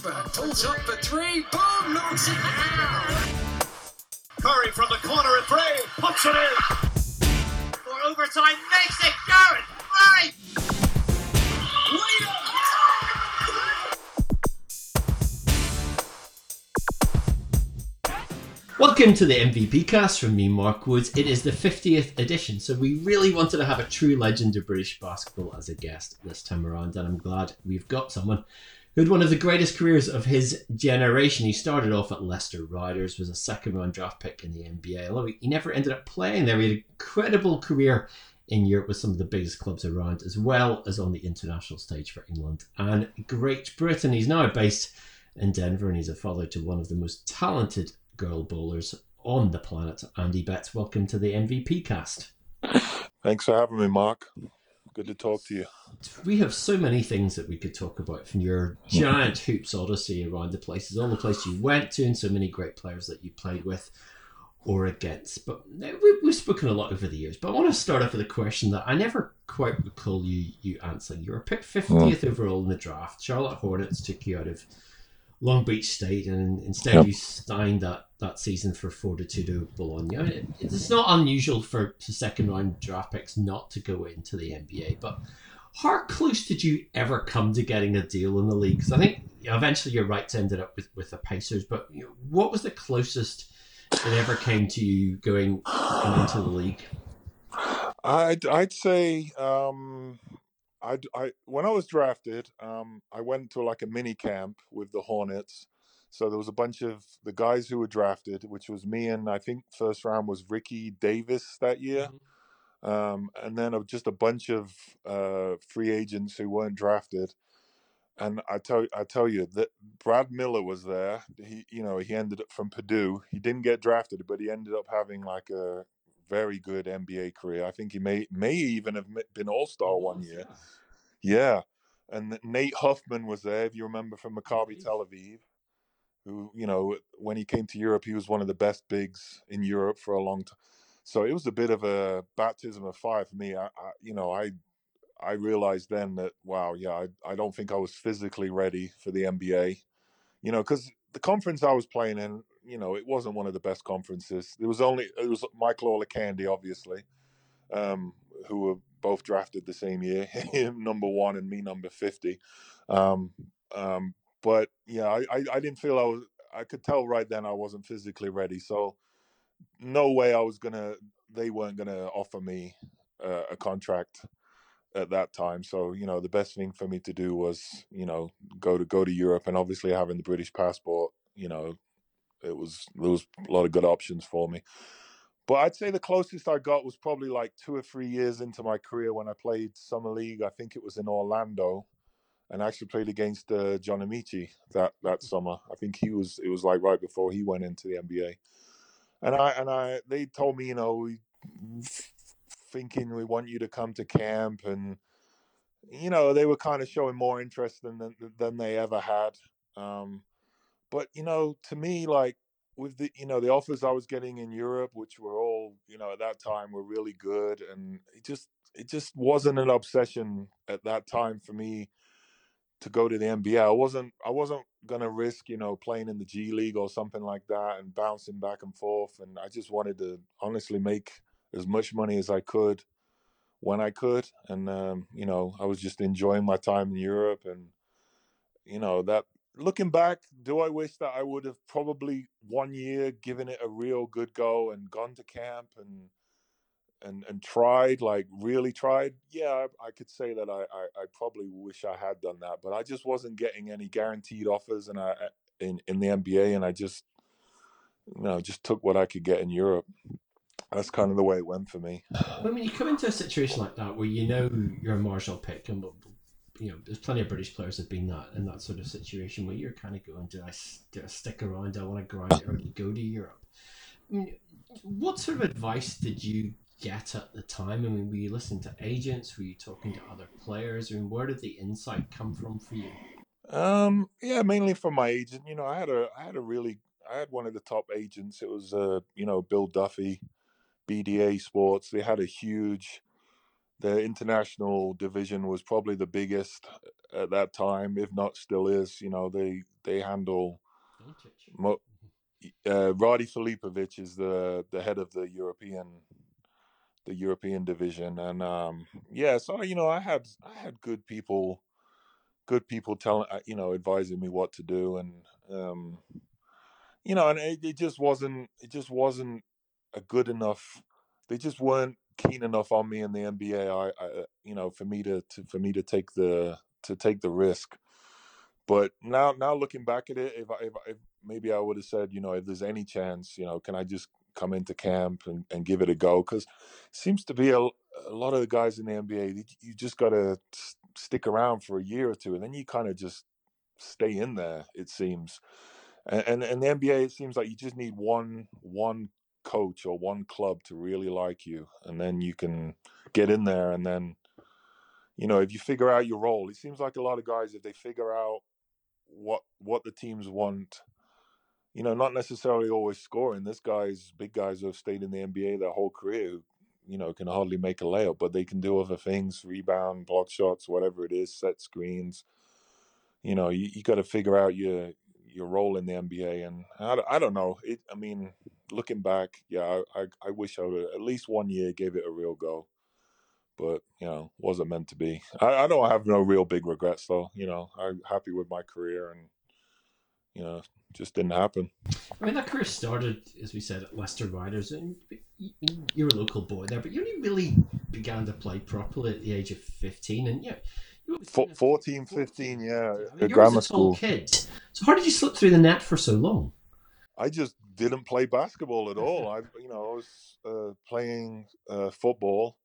Forsberg pulls up for three. Boom! Knocks it down. Curry from the corner at three. Puts it in. For overtime, makes it Garrett. Right. Welcome to the MVP cast from me, Mark Woods. It is the 50th edition, so we really wanted to have a true legend of British basketball as a guest this time around, and I'm glad we've got someone who had one of the greatest careers of his generation. He started off at Leicester Riders, was a second round draft pick in the NBA, although he never ended up playing there. He had an incredible career in Europe with some of the biggest clubs around, as well as on the international stage for England and Great Britain. He's now based in Denver and he's a father to one of the most talented girl bowlers on the planet. Andy Betts, welcome to the MVP cast. Thanks for having me, Mark. Good to talk to you. We have so many things that we could talk about from your giant hoops odyssey around the places, all the places you went to, and so many great players that you played with or against. But we- we've spoken a lot over the years. But I want to start off with a question that I never quite recall you you answering. You were picked 50th hmm. overall in the draft. Charlotte Hornets took you out of Long Beach State, and instead Yep. you signed that, that season for Fortitudo Bologna. I mean, it, it's not unusual for second round draft picks not to go into the NBA, but how close did you ever come to getting a deal in the league? Because I think you know, eventually your rights ended up with, with the Pacers, but you know, what was the closest it ever came to you going, going into the league? I'd I'd say um, I'd, I when I was drafted, um, I went to like a mini camp with the Hornets. So there was a bunch of the guys who were drafted, which was me and I think first round was Ricky Davis that year, um, and then just a bunch of uh, free agents who weren't drafted. And I tell I tell you that Brad Miller was there. He you know he ended up from Purdue. He didn't get drafted, but he ended up having like a very good NBA career. I think he may may even have been All Star oh, one year. Yeah, and Nate Huffman was there. If you remember from Maccabi mm-hmm. Tel Aviv, who you know when he came to Europe, he was one of the best bigs in Europe for a long time. So it was a bit of a baptism of fire for me. I, I you know I I realized then that wow, yeah, I I don't think I was physically ready for the NBA. You know, because the conference I was playing in, you know, it wasn't one of the best conferences. There was only it was Michael Olowokandi, obviously, um, who were both drafted the same year, him number one and me number fifty. Um, um, but yeah, I, I I didn't feel I was. I could tell right then I wasn't physically ready. So no way I was gonna. They weren't gonna offer me uh, a contract at that time. So you know, the best thing for me to do was you know go to go to Europe, and obviously having the British passport, you know, it was there was a lot of good options for me. But I'd say the closest I got was probably like two or three years into my career when I played summer league. I think it was in Orlando, and I actually played against uh, John Amaechi that that summer. I think he was it was like right before he went into the NBA, and I and I they told me you know we thinking we want you to come to camp and you know they were kind of showing more interest than than, than they ever had um but you know to me like with the you know the offers i was getting in europe which were all you know at that time were really good and it just it just wasn't an obsession at that time for me to go to the nba i wasn't i wasn't to risk you know playing in the g league or something like that and bouncing back and forth and i just wanted to honestly make as much money as i could when I could, and um, you know, I was just enjoying my time in Europe, and you know that. Looking back, do I wish that I would have probably one year given it a real good go and gone to camp and and and tried, like really tried? Yeah, I, I could say that I, I I probably wish I had done that, but I just wasn't getting any guaranteed offers, and I in in the NBA, and I just you know just took what I could get in Europe. That's kind of the way it went for me. When you come into a situation like that where you know you're a Marshall pick, and you know there's plenty of British players that have been that in that sort of situation where you're kind of going, do I, do I stick around? Do I want to grind it or do go to Europe? I mean, what sort of advice did you get at the time? I mean, were you listening to agents? Were you talking to other players? I mean, where did the insight come from for you? Um, yeah, mainly from my agent. You know, I had a I had a really I had one of the top agents. It was uh, you know, Bill Duffy, BDA Sports. They had a huge the international division was probably the biggest at that time, if not still is. You know, they they handle. Uh, Rade Filipovich is the the head of the European the European division, and um, yeah, so you know, I had I had good people, good people telling uh, you know advising me what to do, and um, you know, and it, it just wasn't it just wasn't a good enough. They just weren't keen enough on me in the NBA. I, I uh, you know, for me to, to for me to take the to take the risk. But now, now looking back at it, if I, if, I- maybe I would have said, you know, if there's any chance, you know, can I just come into camp and, and give it a go? Because seems to be a, a lot of the guys in the NBA, you, you just got to stick around for a year or two, and then you kind of just stay in there. It seems, and, and and the NBA, it seems like you just need one one coach or one club to really like you, and then you can get in there, and then. You know, if you figure out your role, it seems like a lot of guys, if they figure out what what the teams want. You know, not necessarily always scoring. This guy's big guys who have stayed in the NBA their whole career, you know, can hardly make a layup, but they can do other things: rebound, block shots, whatever it is, set screens. You know, you, you got to figure out your your role in the NBA, and I, I don't know. It, I mean, looking back, yeah, I, I, I wish I would at least one year gave it a real go, but you know, wasn't meant to be. I, I don't have no real big regrets though. You know, I'm happy with my career, and you know, just didn't happen. I mean, that career started, as we said, at Leicester Riders, and you're a local boy there, but you only really began to play properly at the age of 15, and yeah. You always Fo- been a- 14, 15, yeah, I mean, grammar school. kid. So how did you slip through the net for so long? I just didn't play basketball at all. I, you know, I was uh, playing uh, football,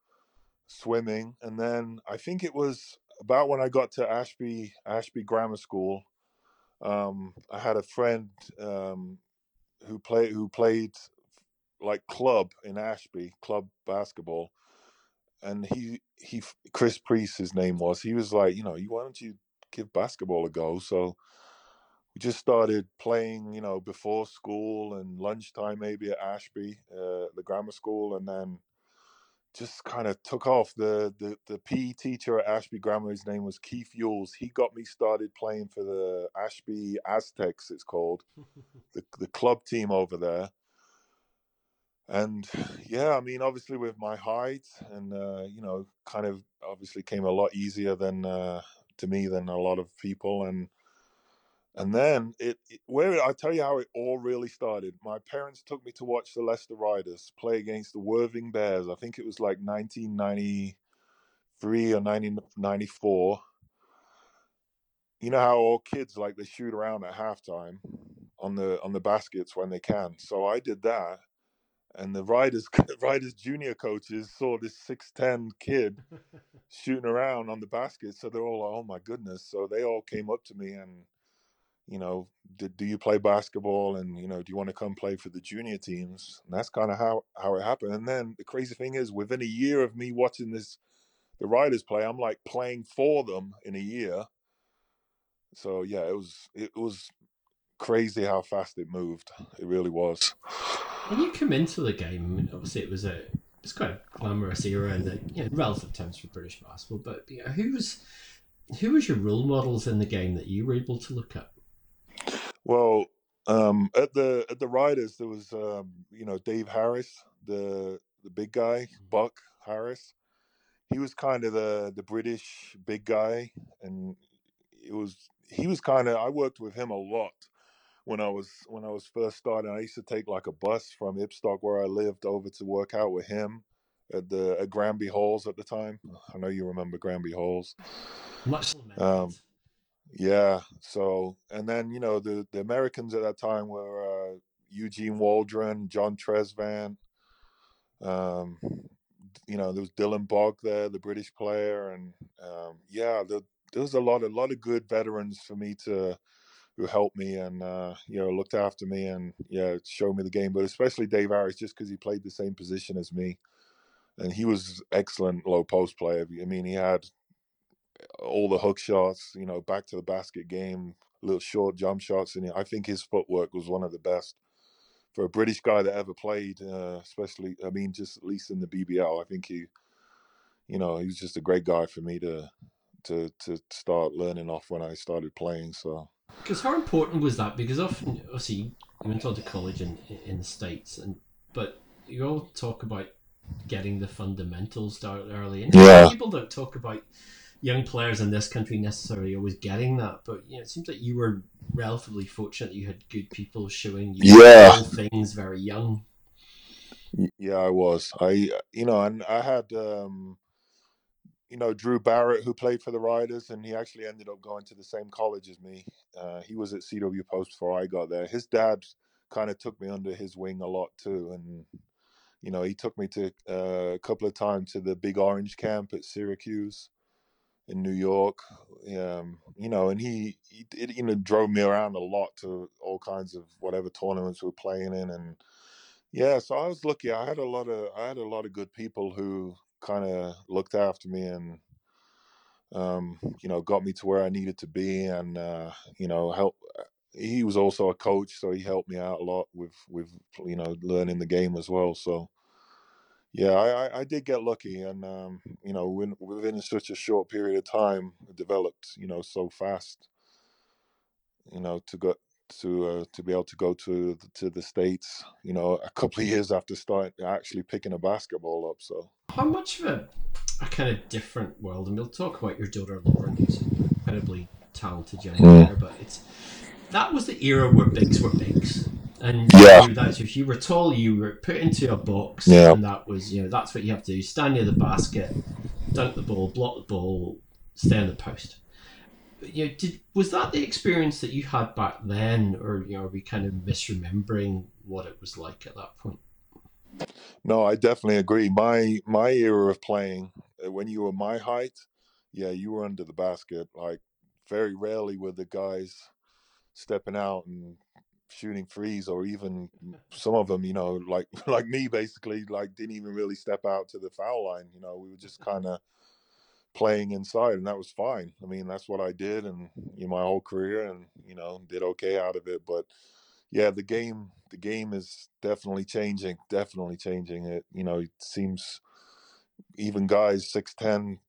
swimming, and then I think it was about when I got to Ashby Ashby Grammar School. Um, I had a friend um, who played who played like club in Ashby, club basketball, and he he Chris Priest his name was. He was like, you know, you why don't you give basketball a go? So we just started playing, you know, before school and lunchtime maybe at Ashby, uh, the grammar school, and then just kind of took off. The, the the PE teacher at Ashby Grammar, his name was Keith Yules. He got me started playing for the Ashby Aztecs, it's called, the the club team over there. And yeah, I mean, obviously with my height and uh, you know, kind of obviously came a lot easier than uh, to me than a lot of people, and and then it, it where I tell you how it all really started. My parents took me to watch the Leicester Riders play against the Worthing Bears. I think it was like 1993 or 1994. You know how all kids like they shoot around at halftime on the on the baskets when they can. So I did that, and the Riders Riders junior coaches saw this 6'10 kid shooting around on the basket. So they're all like, oh my goodness. So they all came up to me and, you know, do, do you play basketball? And, you know, do you want to come play for the junior teams? And that's kind of how, how it happened. And then the crazy thing is, within a year of me watching this, the Riders play, I'm like playing for them in a year. So yeah, it was, it was crazy how fast it moved. It really was. When you come into the game, I mean, obviously it was a it's quite a glamorous era in the you know, relative terms for British basketball. But you know, who was who was your role models in the game that you were able to look at? Well, um, at the at the Riders, there was um, you know Dave Harris, the the big guy, Buck Harris. He was kind of the the British big guy, and it was he was kind of I worked with him a lot when I was when I was first starting. I used to take like a bus from Ibstock where I lived over to work out with him at the at Granby Halls at the time. I know you remember Granby Halls. Much Um, Yeah. So, and then you know the the Americans at that time were uh, Eugene Waldron, John Tresvant. Um, you know there was Dylan Bog there, the British player, and um, yeah, there, there was a lot a lot of good veterans for me to who helped me and uh, you know looked after me and yeah showed me the game. But especially Dave Harris, just because he played the same position as me, and he was excellent low post player. I mean, he had all the hook shots, you know, back to the basket game, little short jump shots, and I think his footwork was one of the best for a British guy that ever played. Uh, especially, I mean, just at least in the BBL, I think he you know, he was just a great guy for me to to to start learning off when I started playing. So Because how important was that? Because often, obviously, you went on to college in in the states, and but you all talk about getting the fundamentals down early, and Yeah. people don't talk about young players in this country necessarily always getting that. But you know, it seems like you were relatively fortunate; that you had good people showing you Yeah. things very young. Yeah, I was. I, you know, and I had, um, you know, Drew Barrett who played for the Riders, and he actually ended up going to the same college as me. Uh, he was at CW Post before I got there. His dad kind of took me under his wing a lot too, and you know, he took me to uh, a couple of times to the Big Orange camp at Syracuse in New York. Um, you know, and he, he it, you know drove me around a lot to all kinds of whatever tournaments we we're playing in, and yeah, so I was lucky. I had a lot of I had a lot of good people who kind of looked after me and um, you know got me to where I needed to be, and uh, you know help. He was also a coach, so he helped me out a lot with with you know learning the game as well. So yeah, I, I, I did get lucky, and um, you know when, within such a short period of time, it developed you know so fast. You know to go to uh, to be able to go to the, to the states, you know, a couple of years after start actually picking a basketball up. So How much of a, a kind of different world, and we'll talk about your daughter Lauren, who's incredibly talented young Mm. but it's that was the era where bigs were bigs. And Yeah. that's, if you were tall, you were put into a box, Yeah. and that was you know that's what you have to do: stand near the basket, dunk the ball, block the ball, stay on the post. You know, did was that the experience that you had back then, or you know, are we kind of misremembering what it was like at that point? no, I definitely agree. My my era of playing, uh, when you were my height, yeah, you were under the basket. Like very rarely were the guys stepping out and shooting threes, or even some of them, you know, like like me, basically, like didn't even really step out to the foul line. You know, we were just kind of playing inside, and that was fine. I mean, that's what I did, and you know, my whole career, and you know, did okay out of it. But yeah, the game, the game is definitely changing. Definitely changing. It, you know, it seems even guys six ten,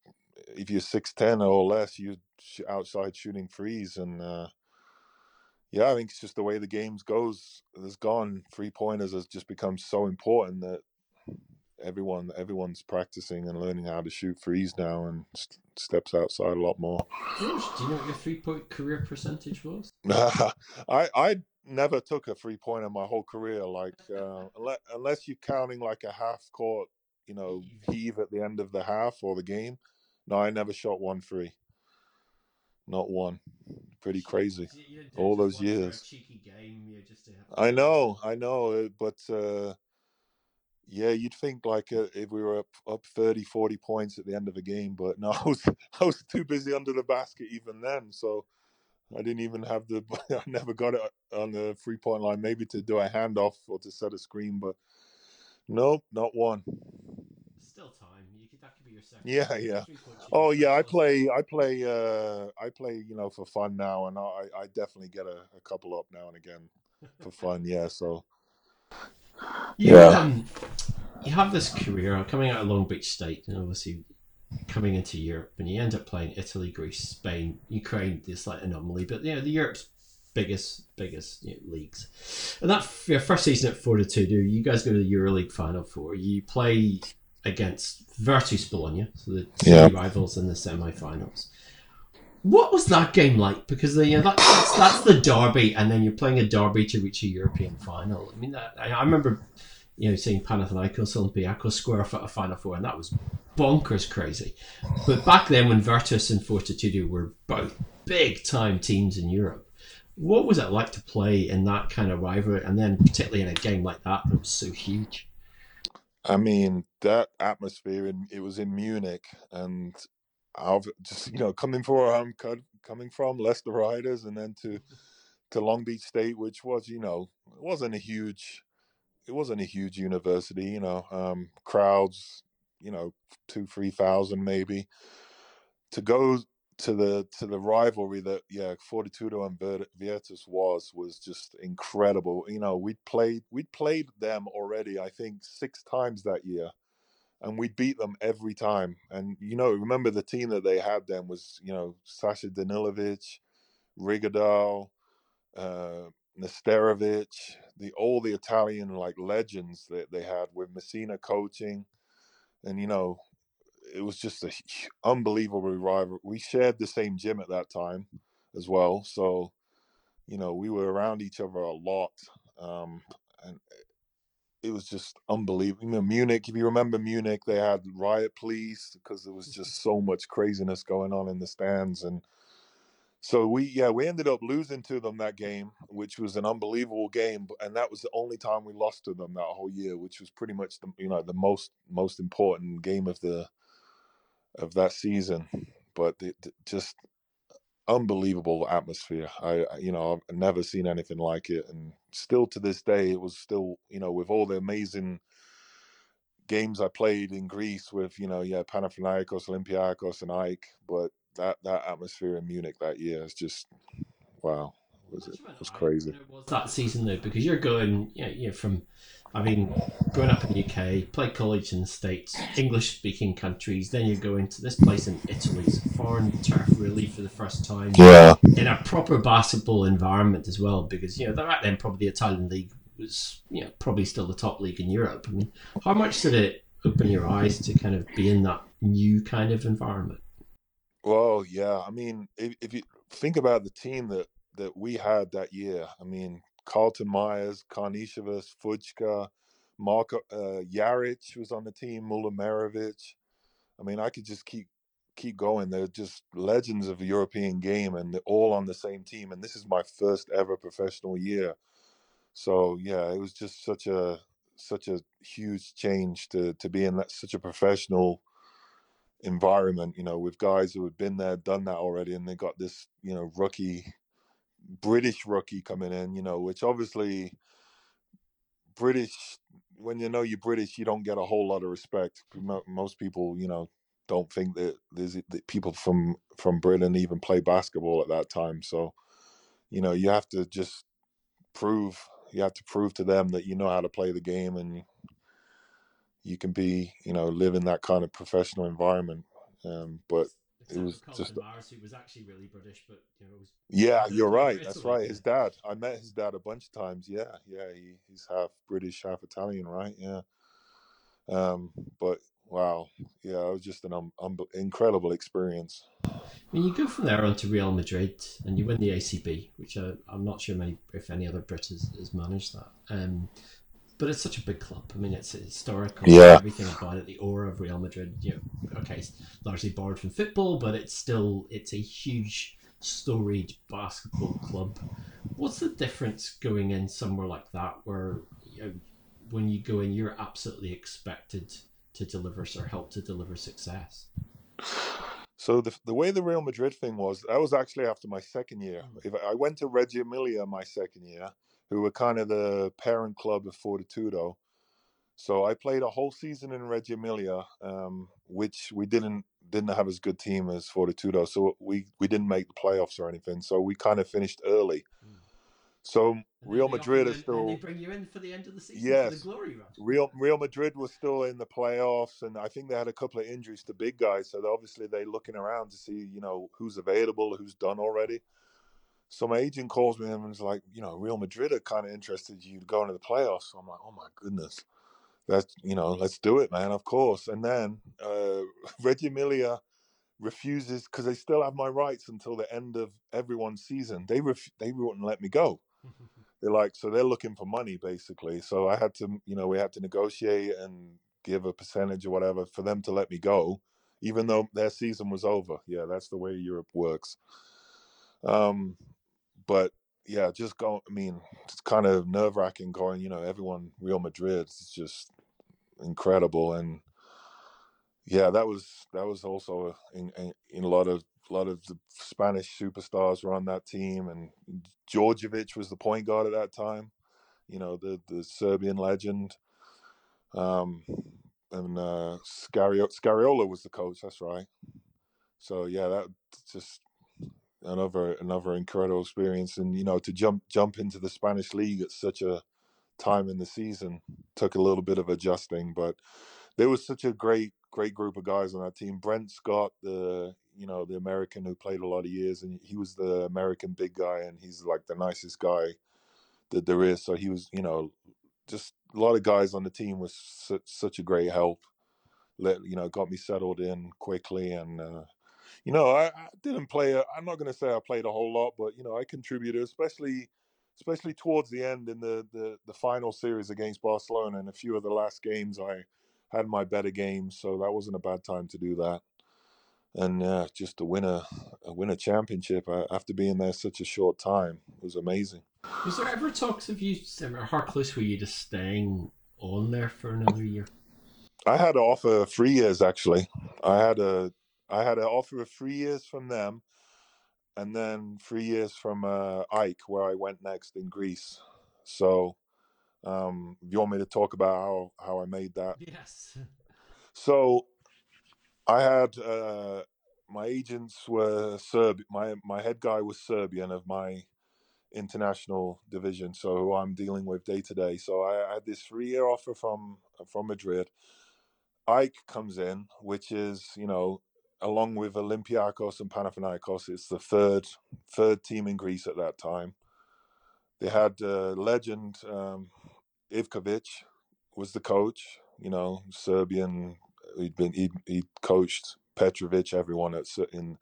if you're six ten or less, you sh- outside shooting threes, and uh, yeah, I think it's just the way the games goes. Has gone. Three pointers has just become so important that everyone everyone's practicing and learning how to shoot threes now and st- steps outside a lot more. Do you know what your three point career percentage was? I I never took a three pointer my whole career. Like uh, unless, unless you're counting like a half court, you know, heave at the end of the half or the game. No, I never shot one free. Not one. Pretty crazy. All those once for a years. cheeky game, yeah, just to I know, I know, uh, but uh, yeah, you'd think like uh, if we were up, up 30, 40 points at the end of a game, but no, I was I was too busy under the basket even then, so I didn't even have the I never got it on the three point line, maybe to do a handoff or to set a screen, but nope, not one. Still time. You could, that could be your second. Yeah, yeah. Oh yeah, I play I play uh I play, you know, for fun now and I I definitely get a, a couple up now and again for fun, yeah, so You, Yeah. um, you have this career coming out of Long Beach State, and obviously coming into Europe, and you end up playing Italy, Greece, Spain, Ukraine. This like anomaly, but you know the Europe's biggest biggest you know, leagues. And that your first season at Fortitudo, you guys go to the EuroLeague Final Four. You play against Virtus Bologna, so the Yeah. rivals in the semi-finals. What was that game like? Because you uh, know, that, that's that's the derby, and then you're playing a derby to reach a European final. I mean, that, I, I remember, you know, seeing Panathinaikos, Olympiacos square off at a final four, and that was bonkers crazy. But back then, when Virtus and Fortitudo were both big time teams in Europe, what was it like to play in that kind of rivalry, and then particularly in a game like that that was so huge? I mean, that atmosphere in it was in Munich, and I've just you know coming from where I'm co- coming from, Leicester Riders, and then to to Long Beach State, which was you know it wasn't a huge, it wasn't a huge university, you know, um, crowds, you know, two three thousand maybe. To go to the to the rivalry that yeah Fortitudo and Vir- Virtus was was just incredible. You know, we played we played them already. I think six times that year and we beat them every time. And you know, remember the team that they had then was you know Sasha Danilovic, Rigaudeau, uh, Nesterovic, the all the Italian like legends that they had with Messina coaching, and you know, it was just a hu- unbelievable rival. We shared the same gym at that time as well, so you know we were around each other a lot, um, and it was just unbelievable. You know, Munich, if you remember Munich, they had riot police because there was mm-hmm. just so much craziness going on in the stands. And so we, yeah, we ended up losing to them that game, which was an unbelievable game. And that was the only time we lost to them that whole year, which was pretty much the, you know, the most, most important game of the, of that season. But it, just unbelievable atmosphere. I- you know, I've never seen anything like it. And still to this day, it was still, you know, with all the amazing games I played in Greece with, you know, yeah, Panathinaikos, Olympiacos, and AEK, but that that atmosphere in Munich that year is just wow, was it was crazy. It was that season though, because you're going, you know, you're from, I mean, growing up in the UK, played college in the States, English speaking countries, then you go into this place in Italy, it's a foreign turf really for the first time. Yeah, in a proper basketball environment as well, because you know back then probably the Italian league was you know probably still the top league in Europe. I mean, how much did it open your eyes to kind of be in that new kind of environment? well, yeah. I mean, if, if you think about the team that that we had that year, I mean, Carlton Myers, Karnisovas, Fucka, Marko uh, Jaric was on the team, Mula Mulaomerovic. I mean, I could just keep keep going. They're just legends of the European game, and they're all on the same team. And this is my first ever professional year, so yeah, it was just such a such a huge change to to be in that such a professional environment. You know, with guys who had been there, done that already, and they got this you know rookie British rookie coming in. You know, which obviously British. When you know you're British, you don't get a whole lot of respect. Most people, you know, don't think that there's that people from from Britain even play basketball at that time. So, you know, you have to just prove you have to prove to them that you know how to play the game and you can be, you know, live in that kind of professional environment. Um, but Except was just- Myers, who was actually really British, but you know, was yeah, you're right. That's right. His dad. I met his dad a bunch of times. Yeah, yeah. He, he's half British, half Italian, right? Yeah. Um, but wow, yeah, it was just an um, um, incredible experience. When you go from there on to Real Madrid and you win the ACB, which I, I'm not sure many, if any other Brit has, has managed that. Um, but it's such a big club. I mean, it's historical. Yeah. Everything about it, the aura of Real Madrid. You know, okay, it's largely borrowed from football, but it's still it's a huge, storied basketball club. What's the difference going in somewhere like that, where you know, when you go in, you're absolutely expected to deliver or help to deliver success? So the the way the Real Madrid thing was, that was actually after my second year. Oh. If I I went to Reggio Emilia my second year, who were kind of the parent club of Fortitudo. So I played a whole season in Reggio Emilia, um, which we didn't didn't have as good team as Fortitudo. So we we didn't make the playoffs or anything. So we kind of finished early. Mm. So And Real Madrid are still And they bring you in for the end of the season for Yes. the glory run. Real Real Madrid was still in the playoffs, and I think they had a couple of injuries to big guys. So obviously they're looking around to see, you know, who's available, who's done already. So my agent calls me and was like, you know, Real Madrid are kind of interested you to go into the playoffs. So I'm like, oh my goodness, that's you know, let's do it, man, of course. And then uh, Reggio Emilia refuses because they still have my rights until the end of everyone's season. They ref- they wouldn't let me go they're like so they're looking for money basically so i had to you know we had to negotiate and give a percentage or whatever for them to let me go even though their season was over yeah that's the way europe works um but yeah just go i mean it's kind of nerve-wracking going you know everyone real madrid is just incredible and yeah that was that was also in, in, in a lot of a lot of the spanish superstars were on that team and Djordjevic was the point guard at that time you know the the serbian legend um and uh Scario- scariolo was the coach that's right. So yeah that just another another incredible experience and you know to jump jump into the spanish league at such a time in the season took a little bit of adjusting but there was such a great great group of guys on that team. Brent Scott, the you know the American who played a lot of years, and he was the American big guy, and he's like the nicest guy that there is. So he was you know just a lot of guys on the team was such, such a great help. Let you know got me settled in quickly and. Uh, you know, I, I didn't play. i am not going to say I played a whole lot, but you know, I contributed, especially, especially towards the end in the, the the final series against Barcelona and a few of the last games. I had my better games, so that wasn't a bad time to do that. And uh, just to win a, a win a championship uh, after being there such a short time was amazing. Was there ever talks of you? How close were you to staying on there for another year? I had an offer three years actually. I had a I had an offer of three years from them, and then three years from uh, AEK, where I went next in Greece. So, um, you want me to talk about how how I made that? Yes. So, I had uh, my agents were Serb. My my head guy was Serbian of my international division, so who I'm dealing with day to day. So I had this three year offer from from Madrid. AEK comes in, which is you know along with Olympiacos and Panathinaikos, it's the third third team in Greece at that time. They had uh, legend um, Ivkovic was the coach. You know, Serbian. He'd been he he coached Petrovic, everyone at in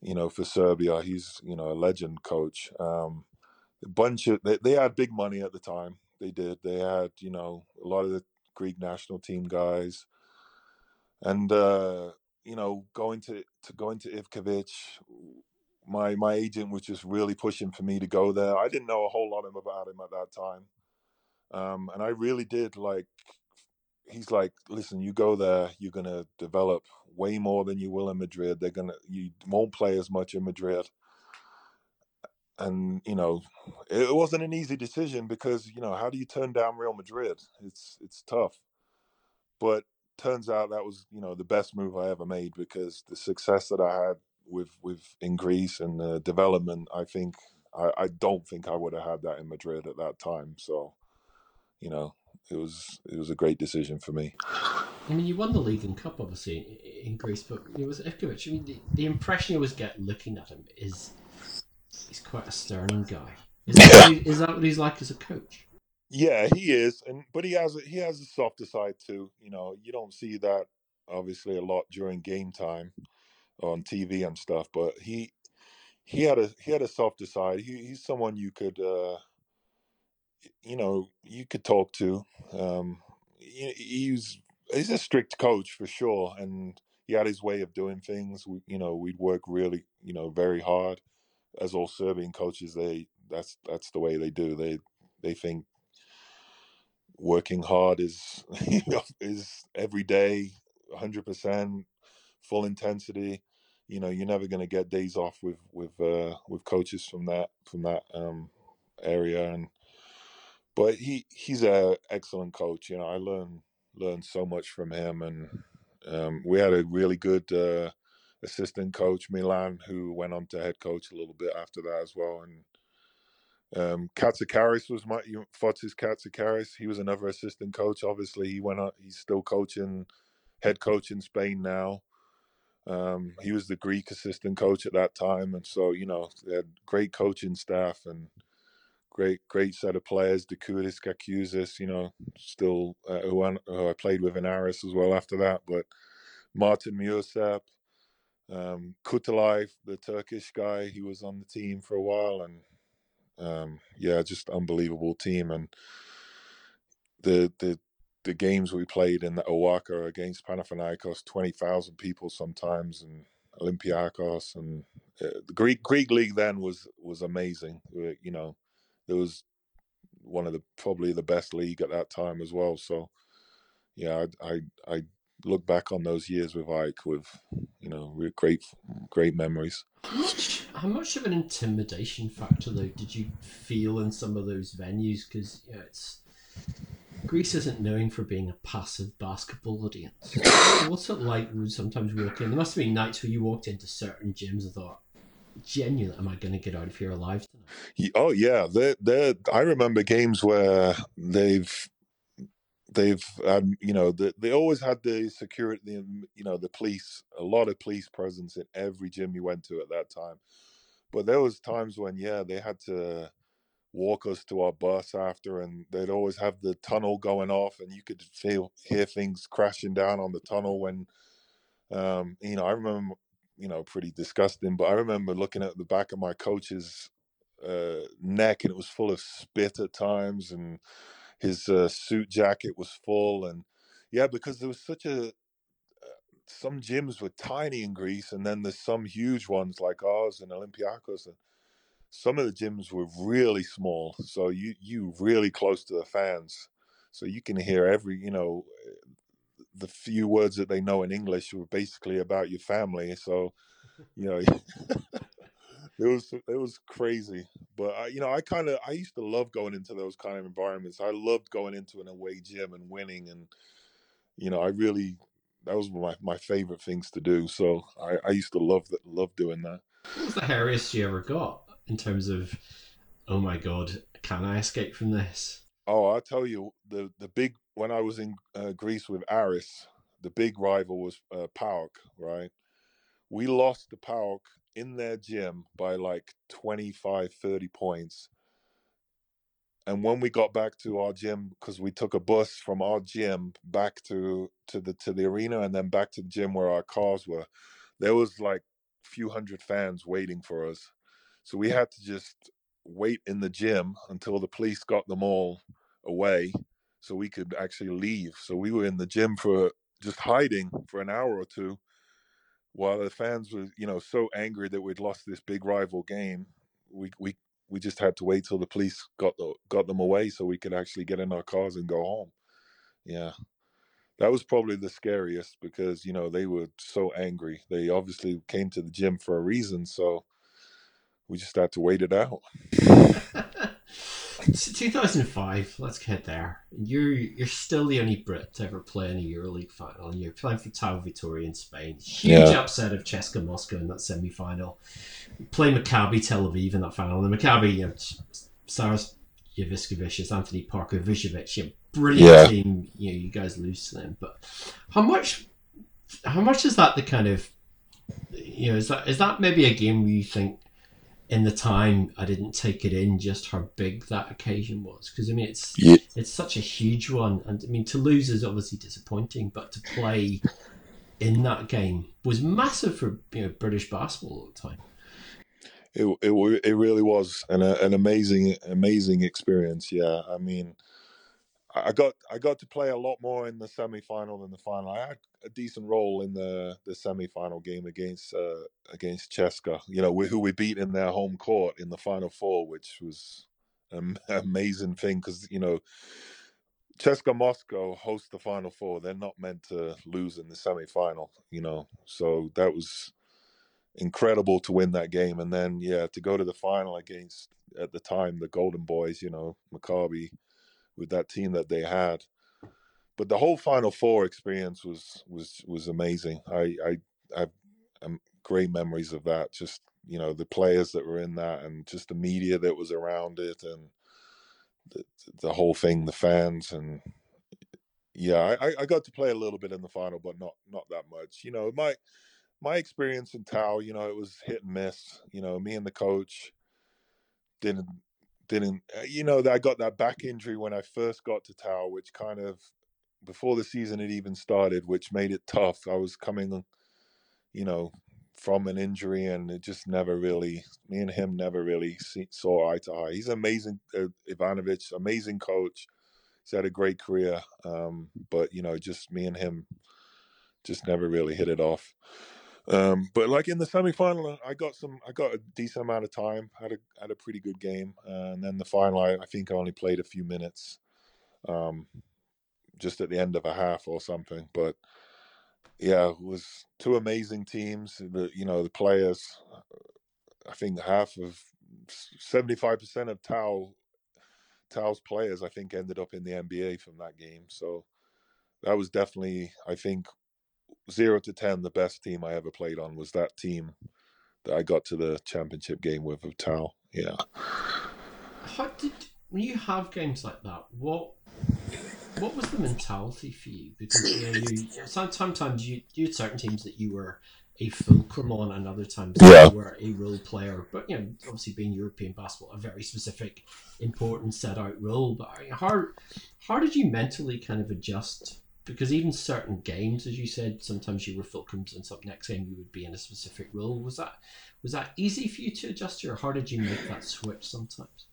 you know for Serbia. He's you know a legend coach. Um, a bunch of they, they had big money at the time. They did. They had you know a lot of the Greek national team guys, and uh, you know, going to to going to Ivkovic, my my agent was just really pushing for me to go there. I didn't know a whole lot about him at that time, um, and I really did like. He's like, listen, you go there, you're gonna develop way more than you will in Madrid. They're gonna you won't play as much in Madrid, and you know, it wasn't an easy decision because you know how do you turn down Real Madrid? It's it's tough, but turns out that was you know the best move I ever made because the success that I had with with in Greece and the development, I think I, I don't think I would have had that in Madrid at that time. So, you know, it was it was a great decision for me. I mean, you won the league and cup obviously in Greece, but it was Ivkovic. I mean, the, the impression you always get looking at him is he's quite a stern guy. Is is that what he's like as a coach? Yeah, he is, and but he has a, he has a softer side too. You know, you don't see that obviously a lot during game time on TV and stuff. But he he had a he had a softer side. He, he's someone you could uh, you know you could talk to. Um, he, he's he's a strict coach for sure, and he had his way of doing things. We, you know, we'd work really you know very hard. As all Serbian coaches, they that's that's the way they do. They they think working hard is is every day 100% full intensity. You know you're never going to get days off with with uh with coaches from that from that um area and but he he's a excellent coach you know i learned learned so much from him and um we had a really good uh assistant coach milan who went on to head coach a little bit after that as well and um, Katsikaris was my Fotis Katsikaris. He was another assistant coach. Obviously, he went on. He's still coaching, head coach in Spain now. Um, he was the Greek assistant coach at that time, and so you know they had great coaching staff and great great set of players. Dikoudis Kakiouzis, you know, still uh, who, I, who I played with in Aris as well after that. But Martin Müürsepp, um, Kutluay, the Turkish guy, he was on the team for a while, and um, yeah, just unbelievable team, and the the the games we played in the OAKA against Panathinaikos, twenty thousand people sometimes, and Olympiacos, and uh, the Greek Greek league then was was amazing. You know, it was one of the probably the best league at that time as well. So, yeah, I I, I look back on those years with AEK with you know great great memories. How much, of an intimidation factor though did you feel in some of those venues? Because you know, it's Greece isn't known for being a passive basketball audience. What's it like? Would sometimes walk in. There must have been nights where you walked into certain gyms and thought, "Genuinely, am I going to get out of here alive tonight?" Oh yeah, they they I remember games where they've they've um, you know the, they always had the security the, you know the police a lot of police presence in every gym you went to at that time. But there was times when yeah they had to walk us to our bus after and they'd always have the tunnel going off and you could feel hear things crashing down on the tunnel when um you know i remember you know pretty disgusting but i remember looking at the back of my coach's uh neck and it was full of spit at times and his uh, suit jacket was full and yeah because there was such a some gyms were tiny in Greece, and then there's some huge ones like ours and Olympiacos, and some of the gyms were really small. So you you really close to the fans, so you can hear every you know the few words that they know in English were basically about your family. So you know. it was it was crazy but I, you know i kind of i used to love going into those kind of environments. I loved going into an away gym and winning and you know i really that was my, my favorite things to do so i, I used to love that love doing that. What was the hairiest you ever got in terms of, oh my god, can I escape from this? oh i'll tell you the the big when i was in uh, greece with aris the big rival was uh, PAOK right? We lost to PAOK in their gym by like 25 30 points. And when we got back to our gym because we took a bus from our gym back to to the to the arena and then back to the gym where our cars were there was like a few hundred fans waiting for us. So we had to just wait in the gym until the police got them all away so we could actually leave. So we were in the gym for just hiding for an hour or two while the fans were you know so angry that we'd lost this big rival game we we we just had to wait till the police got the, got them away so we could actually get in our cars and go home. Yeah. That was probably the scariest because you know they were so angry. They obviously came to the gym for a reason so we just had to wait it out It's 2005. Let's get there. You're you're still the only Brit to ever play in a EuroLeague final. You're playing for Tau Vitoria in Spain. Huge Yeah. upset of CSKA Moscow in that semi-final. Play Maccabi Tel Aviv in that final. And the Maccabi, you know, Saras Jasikevicius, Anthony Parker, Vujcic, you know, brilliant Yeah. team. You know, you guys lose to them. But how much? How much is that the kind of? You know, is that is that maybe a game where you think? In the time I didn't take it in just how big that occasion was because I mean it's Yeah. it's such a huge one and I mean to lose is obviously disappointing but to play in that game was massive for you know British basketball at the time. it it, it really was an an amazing amazing experience yeah i mean I got I got to play a lot more in the semi final than the final. I had a decent role in the the semi final game against uh, against CSKA. You know, who we beat in their home court in the final four, which was an amazing thing because you know CSKA Moscow hosts the final four. They're not meant to lose in the semi final. You know, so that was incredible to win that game, and then yeah, to go to the final against at the time the Golden Boys. You know, Maccabi with that team that they had. But the whole Final Four experience was was was amazing. I I I um, great memories of that. Just you know the players that were in that, and just the media that was around it, and the the whole thing, the fans, and yeah, I, I- got to play a little bit in the final, but not not that much. You know, my my experience in Tau, you know, it was hit and miss. You know, me and the coach didn't didn't uh, you know that I got that back injury when I first got to Tau, which kind of before the season had even started, which made it tough. I was coming, you know, from an injury, and it just never really. Me and him never really see, saw eye to eye. He's amazing, uh, Ivanovic, amazing coach. He's had a great career, um, but you know, just me and him just never really hit it off. Um, but like in the semifinal, I got some, I got a decent amount of time. had a had a pretty good game, and then the final, I, I think I only played a few minutes, um, just at the end of a half or something. But yeah, it was two amazing teams. The you know the players, I think half of seventy five percent of Tau Tau's players, I think, ended up in the NBA from that game. So that was definitely, I think, zero to ten, the best team I ever played on was that team that I got to the championship game with of Tau. Yeah. How did when you have games like that? What what was the mentality for you? Because you know, you sometimes you you had certain teams that you were a fulcrum on, and other times Yeah. you were a role player. But you know, obviously being European basketball, a very specific, important set out role. But how how did you mentally kind of adjust? Because even certain games, as you said, sometimes you were fulcrums, and some next game you would be in a specific role. Was that was that easy for you to adjust or how did you make that switch sometimes?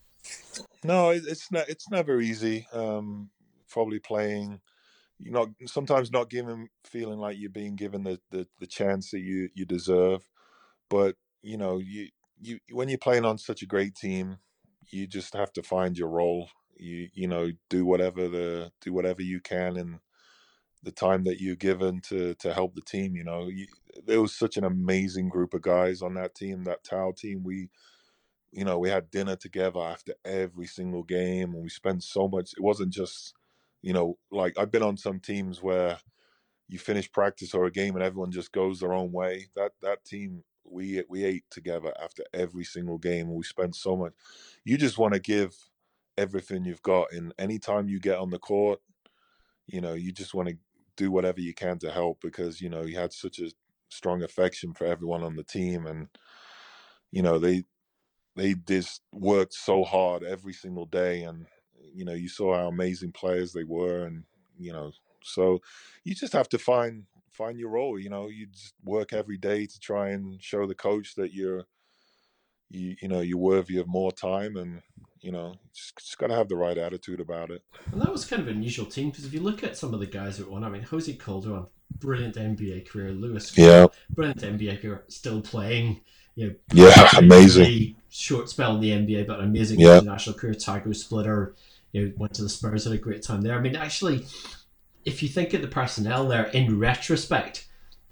No, it's not. It's never easy. Um, probably playing, you know, sometimes not given, feeling like you're being given the, the, the chance that you you deserve. But you know, you you when you're playing on such a great team, you just have to find your role. You you know, do whatever the do whatever you can in the time that you're given to to help the team. You know, you, there was such an amazing group of guys on that team, that Tau team. We you know, we had dinner together after every single game and we spent so much. It wasn't just, you know, like I've been on some teams where you finish practice or a game and everyone just goes their own way. That that team we we ate together after every single game and we spent so much. You just want to give everything you've got and anytime you get on the court, you know, you just want to do whatever you can to help because, you know, you had such a strong affection for everyone on the team and you know, they they just worked so hard every single day and you know you saw how amazing players they were and you know so you just have to find find your role you know you just work every day to try and show the coach that you're you you know you're worthy of more time and you know just, just got to have the right attitude about it And that was kind of an unusual team because if you look at some of the guys that won, I mean, Jose Calderon, brilliant NBA career, Lewis, yeah brilliant NBA career, still playing. You know, yeah amazing short spell in the NBA, but amazing Yeah. international career. Tiago Splitter, you know, went to the Spurs, had a great time there. I mean, actually, if you think of the personnel there in retrospect,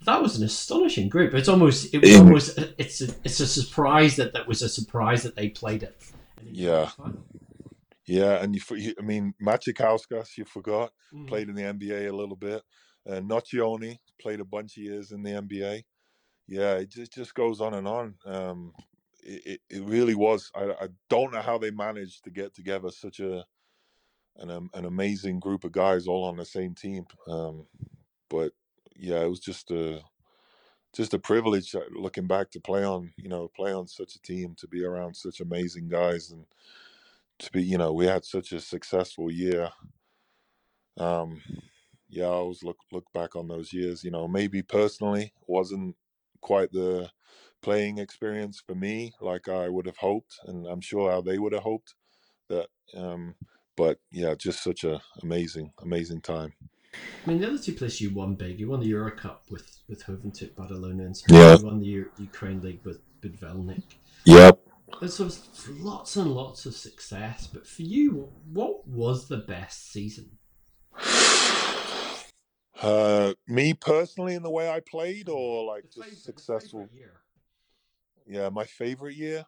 that was an astonishing group. It's almost, it was almost, it's a, it's a surprise that that was a surprise that they played it. Yeah. final. yeah and you, for- you i mean Macijauskas, you forgot Mhm. played in the NBA a little bit. Uh, Nocioni played a bunch of years in the NBA. Yeah, it just just goes on and on. Um, it, it it really was. I I don't know how they managed to get together such a an an amazing group of guys all on the same team. Um, but yeah, it was just a just a privilege uh, looking back to play on you know play on such a team to be around such amazing guys and to be you know we had such a successful year. Um yeah i always look look back on those years you know maybe personally wasn't quite the playing experience for me like i would have hoped and i'm sure how they would have hoped that um but yeah just such a amazing amazing time I mean, the other two places you won big. You won the Euro Cup with with Juventud Badalona and Spain. Yeah. You won the Eu- Ukraine League with Budivelnyk. yep There's was lots and lots of success, but for you, what was the best season? uh me personally in the way i played or like The just favorite- successful yeah my favorite year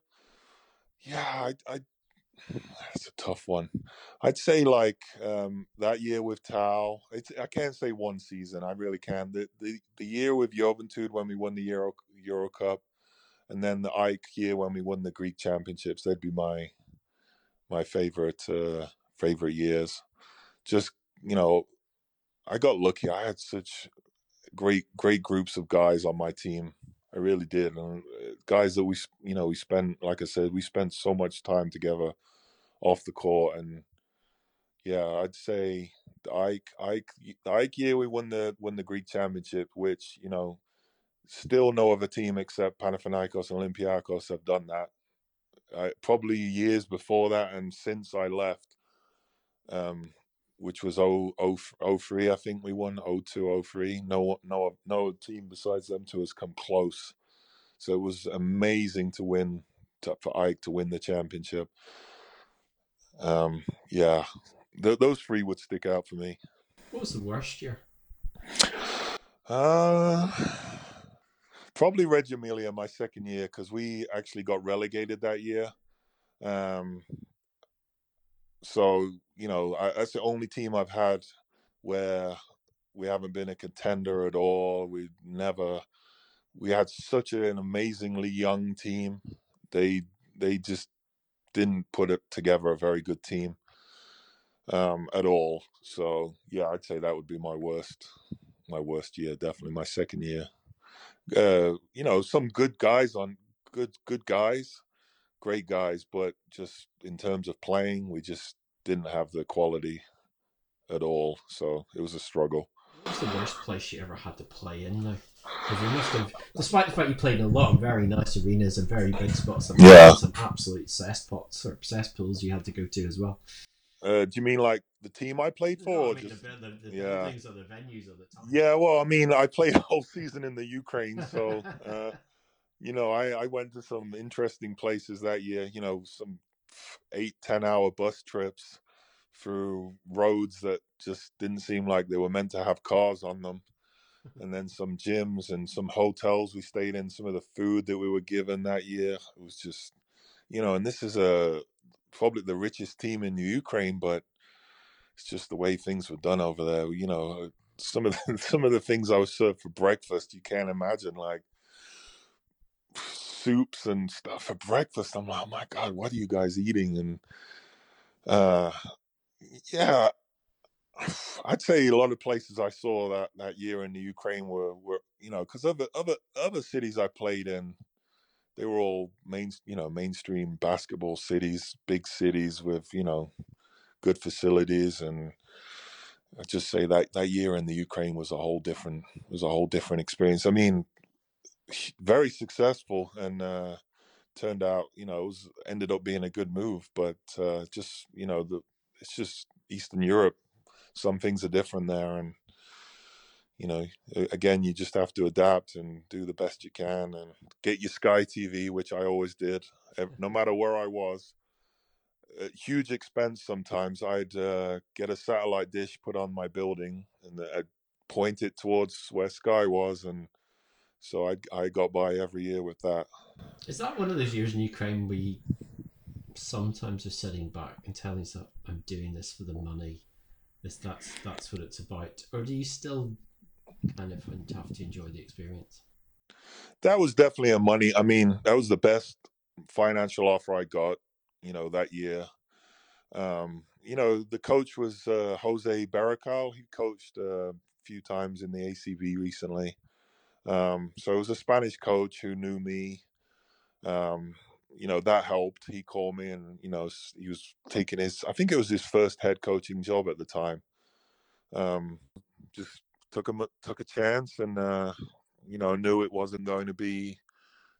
yeah i i that's a tough one. I'd say like um that year with it's i can't say one season i really can. The the, the year with Juventud when we won the euro euro cup and then the AEK year when we won the greek championships they'd be my my favorite uh favorite years. Just you know i got lucky i had such great great groups of guys on my team i really did and uh, guys that we you know we spent like i said we spent so much time together off the court and yeah i'd say the AEK AEK AEK year we won the won the greek championship which you know still no other team except panathinaikos and olympiacos have done that. Probably years before that and since i left um which was 0, 0, 03 i think we won 02 03 no no no team besides them two has come close. So it was amazing to win to, for AEK to win the championship. Um yeah th- those three would stick out for me. What was the worst year? uh probably reggio emilia my second year because we actually got relegated that year. Um so you know I, that's the only team i've had where we haven't been a contender at all we never we had such an amazingly young team they they just didn't put it together a very good team um, at all. So yeah, I'd say that would be my worst, my worst year. Definitely my second year. Uh, you know, some good guys on good good guys, great guys, but just in terms of playing, we just didn't have the quality at all. So it was a struggle. What was the worst place you ever had to play in now? Because you must have, despite the fact you played in a lot of very nice arenas and very big spots, some, Yeah. some absolute cesspots or cesspools you had to go to as well. Uh, do you mean like the team I played for? No, I mean, just... the, the, the yeah. buildings or the venues or the time. Yeah, well, I mean, I played a whole season in the Ukraine, so uh, you know, I, I went to some interesting places that year. You know, some eight ten hour bus trips through roads that just didn't seem like they were meant to have cars on them, and then some gyms and some hotels we stayed in. Some of the food that we were given that year it was just, you know, and this is a probably the richest team in Ukraine, but it's just the way things were done over there. You know, some of the, some of the things I was served for breakfast, you can't imagine, like soups and stuff for breakfast. I'm like, oh my god, what are you guys eating? And uh, yeah, I'd say a lot of places I saw that that year in the Ukraine were were you know because other other other cities I played in. They were all main, you know, mainstream basketball cities, big cities with, you know, good facilities and I just say that that year in the Ukraine was a whole different was a whole different experience. I mean, very successful and uh, turned out, you know, it was ended up being a good move. But uh, just you know, the it's just Eastern Europe. Some things are different there, and you know, again, you just have to adapt and do the best you can and get your Sky TV, which I always did, no matter where I was a huge expense sometimes. I'd uh, get a satellite dish put on my building and I'd point it towards where Sky was, and so I I got by every year with that. Is that one of those years in Ukraine where you sometimes are sitting back and telling yourself, "I'm doing this for the money"? This that's that's what it's about, or do you still kind of have to enjoy the experience? That was definitely a money. I mean, that was the best financial offer I got you know, that year. Um, you know, the coach was uh, Jose Berrocal. He coached uh, a few times in the ACB recently. Um, so it was a Spanish coach who knew me. Um, you know, that helped. He called me and, you know, he was taking his, I think it was his first head coaching job at the time. Um, just took him, took a chance and, uh, you know, knew it wasn't going to be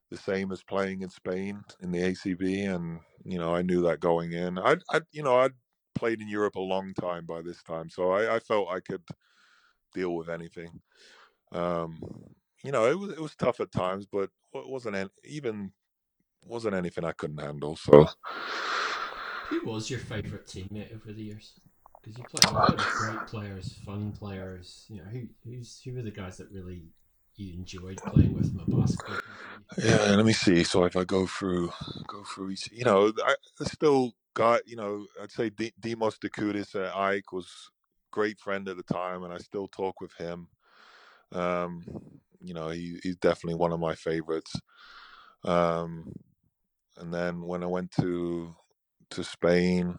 the same as playing in Spain in the ACB, and you know I knew that going in. I, I you know I'd played in Europe a long time by this time, so I, I felt I could deal with anything. Um, you know, it was it was tough at times, but it wasn't any, even wasn't anything I couldn't handle. So, who was your favorite teammate over the years? Because you played a lot of great players, fun players. You know, who who's who were the guys that really you enjoyed playing with my basketball? Yeah, let me see. So if I go through, go through each, you know, I still got, you know, I'd say D- Dimos Dikoudis at AEK was great friend at the time, and I still talk with him. Um, you know, he, he's definitely one of my favorites. Um, and then when I went to to Spain,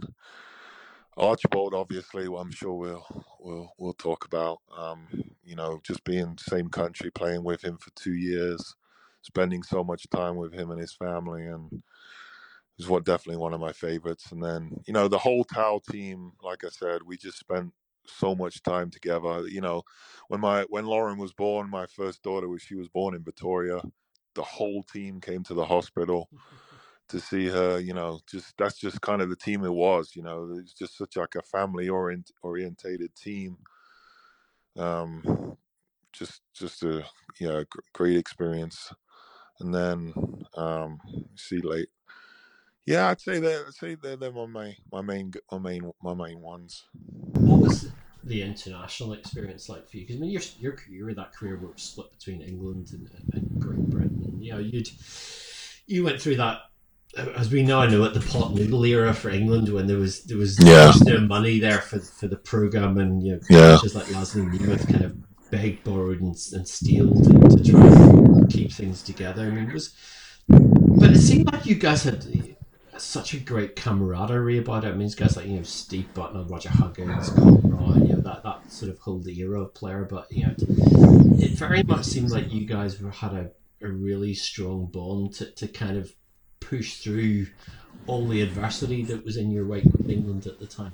Archibald, obviously, I'm sure we'll we'll we'll talk about. Um, you know, just being same country, playing with him for two years, spending so much time with him and his family, and is what definitely one of my favorites. And then you know the whole Tau team, like I said, we just spent so much time together. You know, when my when Lauren was born, my first daughter was she was born in Victoria. The whole team came to the hospital to see her. You know, just that's just kind of the team it was. You know, it's just such like a family orient orientated team. Um, just just a yeah great experience. And then um, see late. Yeah, I'd say that. I'd say they're, they're my main, my main, my main, my main ones. What was the international experience like for you? Because I mean, your your career, that career, was split between England and, and Great Britain. And, you know, you'd you went through that as we now know, at the pot noodle era for England, when there was there was Yeah. just no money there for for the program, and you know, Yeah. just like Laszlo Nemeth kind of begged, borrowed, and, and stealed to, to try and keep things together. I mean, it was, but it seemed like you guys had such a great camaraderie about it. I mean, guys like you know Steve Bucknall, Roger Huggins, Colin you know that that sort of whole era of player. But you know, it very much seemed like you guys had a, a really strong bond to, to kind of push through all the adversity that was in your wake with England at the time.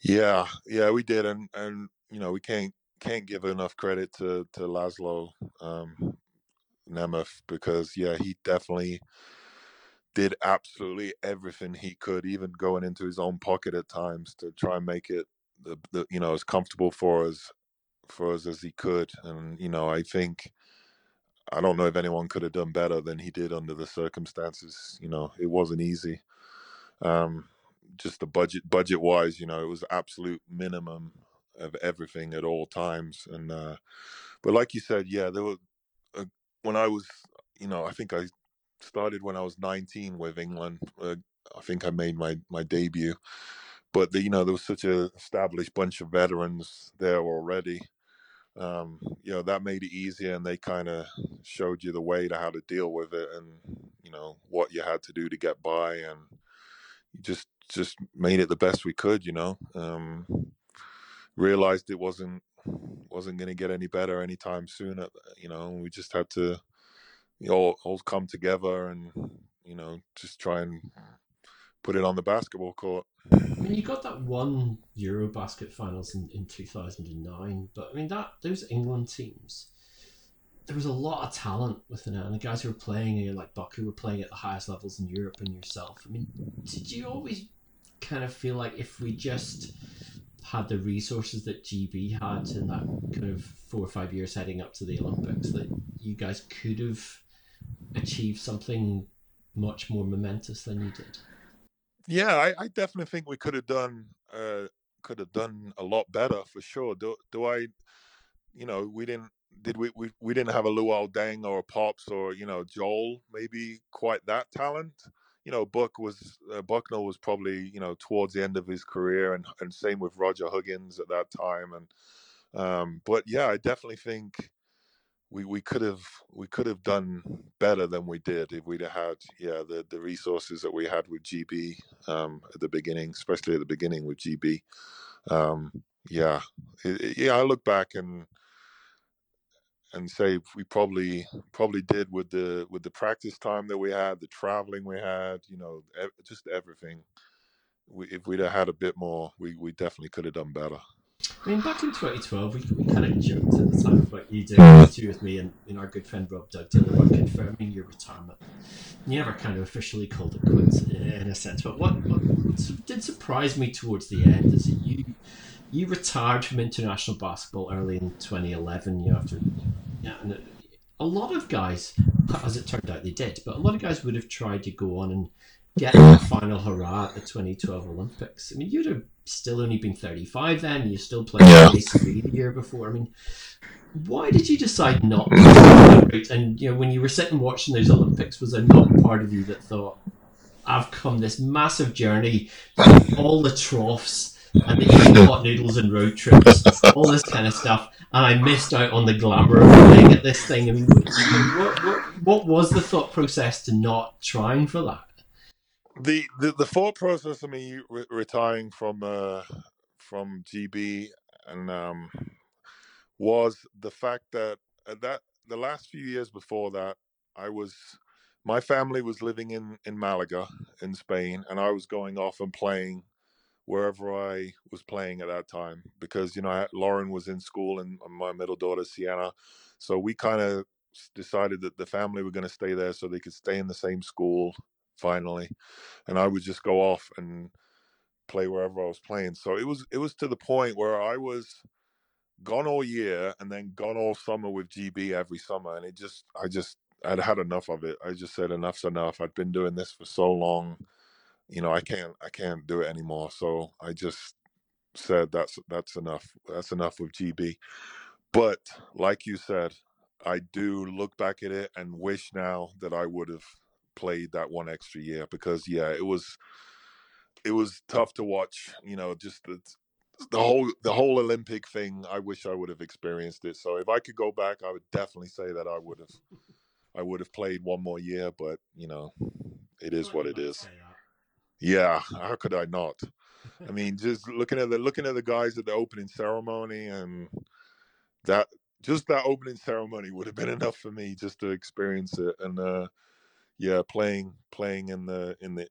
Yeah, yeah, we did, and and you know we can't can't give enough credit to to Laszlo um, Nemeth because yeah, he definitely did absolutely everything he could, even going into his own pocket at times to try and make it the, the you know as comfortable for us for us as he could. And you know, I think I don't know if anyone could have done better than he did under the circumstances. You know, it wasn't easy. Um, just the budget budget wise, you know, it was absolute minimum of everything at all times. And uh, but like you said, yeah, there were uh, when I was, you know, I think I started when I was 19 with England. Uh, I think I made my my debut, but the, you know there was such a established bunch of veterans there already. Um, you know that made it easier, and they kind of showed you the way to how to deal with it, and you know what you had to do to get by, and just just made it the best we could. You know, um, realized it wasn't wasn't going to get any better anytime soon. Uh, you know, we just had to all, all come together and you know just try and put it on the basketball court. I mean, you got that one Eurobasket finals in, in 2009, but I mean, that those England teams, there was a lot of talent within it, and the guys who were playing, you know, like Buck, who were playing at the highest levels in Europe, and yourself. I mean, did you always kind of feel like if we just had the resources that GB had in that kind of four or five years heading up to the Olympics, that you guys could have achieved something much more momentous than you did? Yeah, I, I definitely think we could have done uh, could have done a lot better for sure. Do do I, you know, we didn't did we we, we didn't have a Luol Deng or a Pops or you know Joel maybe quite that talent. You know, Buck was uh, Bucknall was probably you know towards the end of his career, and and same with Roger Huggins at that time, and um, but yeah, I definitely think we, we could have we could have done better than we did if we'd have had yeah the, the resources that we had with GB um, at the beginning, especially at the beginning with GB. Um, yeah, it, it, yeah. I look back and and say we probably probably did with the with the practice time that we had, the traveling we had, you know, just everything. We, if we'd have had a bit more, we, we definitely could have done better. I mean, back in 2012, we, we kind of joked at the time about you doing two with me and, and our good friend Rob Dugdale about confirming your retirement. You never kind of officially called it quits in a sense, but what, what did surprise me towards the end is that you you retired from international basketball early in 2011. You after yeah, and a lot of guys, as it turned out, they did, but a lot of guys would have tried to go on and get the final hurrah at the 2012 Olympics. I mean, you'd have still only been 35 then, you still played yeah. the year before. I mean, why did you decide not to And, you know, when you were sitting watching those Olympics, was there not part of you that thought, I've come this massive journey, all the troughs, and the eating hot noodles and road trips, all this kind of stuff, and I missed out on the glamour of playing at this thing. I mean, what, what, what was the thought process to not trying for that? The the, the thought process of me re- retiring from uh, from GB and um, was the fact that uh, that the last few years before that I was my family was living in in Malaga in Spain and I was going off and playing wherever I was playing at that time because you know Lauren was in school and my middle daughter Sienna. So we kind of decided that the family were going to stay there so they could stay in the same school finally, and I would just go off and play wherever I was playing. So it was it was to the point where I was gone all year and then gone all summer with GB every summer, and it just I just I'd had enough of it. I just said enough's enough. I'd been doing this for so long, you know. I can't I can't do it anymore. So I just said that's that's enough. That's enough with GB. But like you said, I do look back at it and wish now that I would have played that one extra year because yeah, it was it was tough to watch. You know, just the the whole the whole Olympic thing. I wish I would have experienced it. So if I could go back, I would definitely say that I would have I would have played one more year. But you know, it is what it is. Yeah, how could I not? I mean, just looking at the looking at the guys at the opening ceremony and that just that opening ceremony would have been enough for me just to experience it. And uh, yeah, playing playing in the in the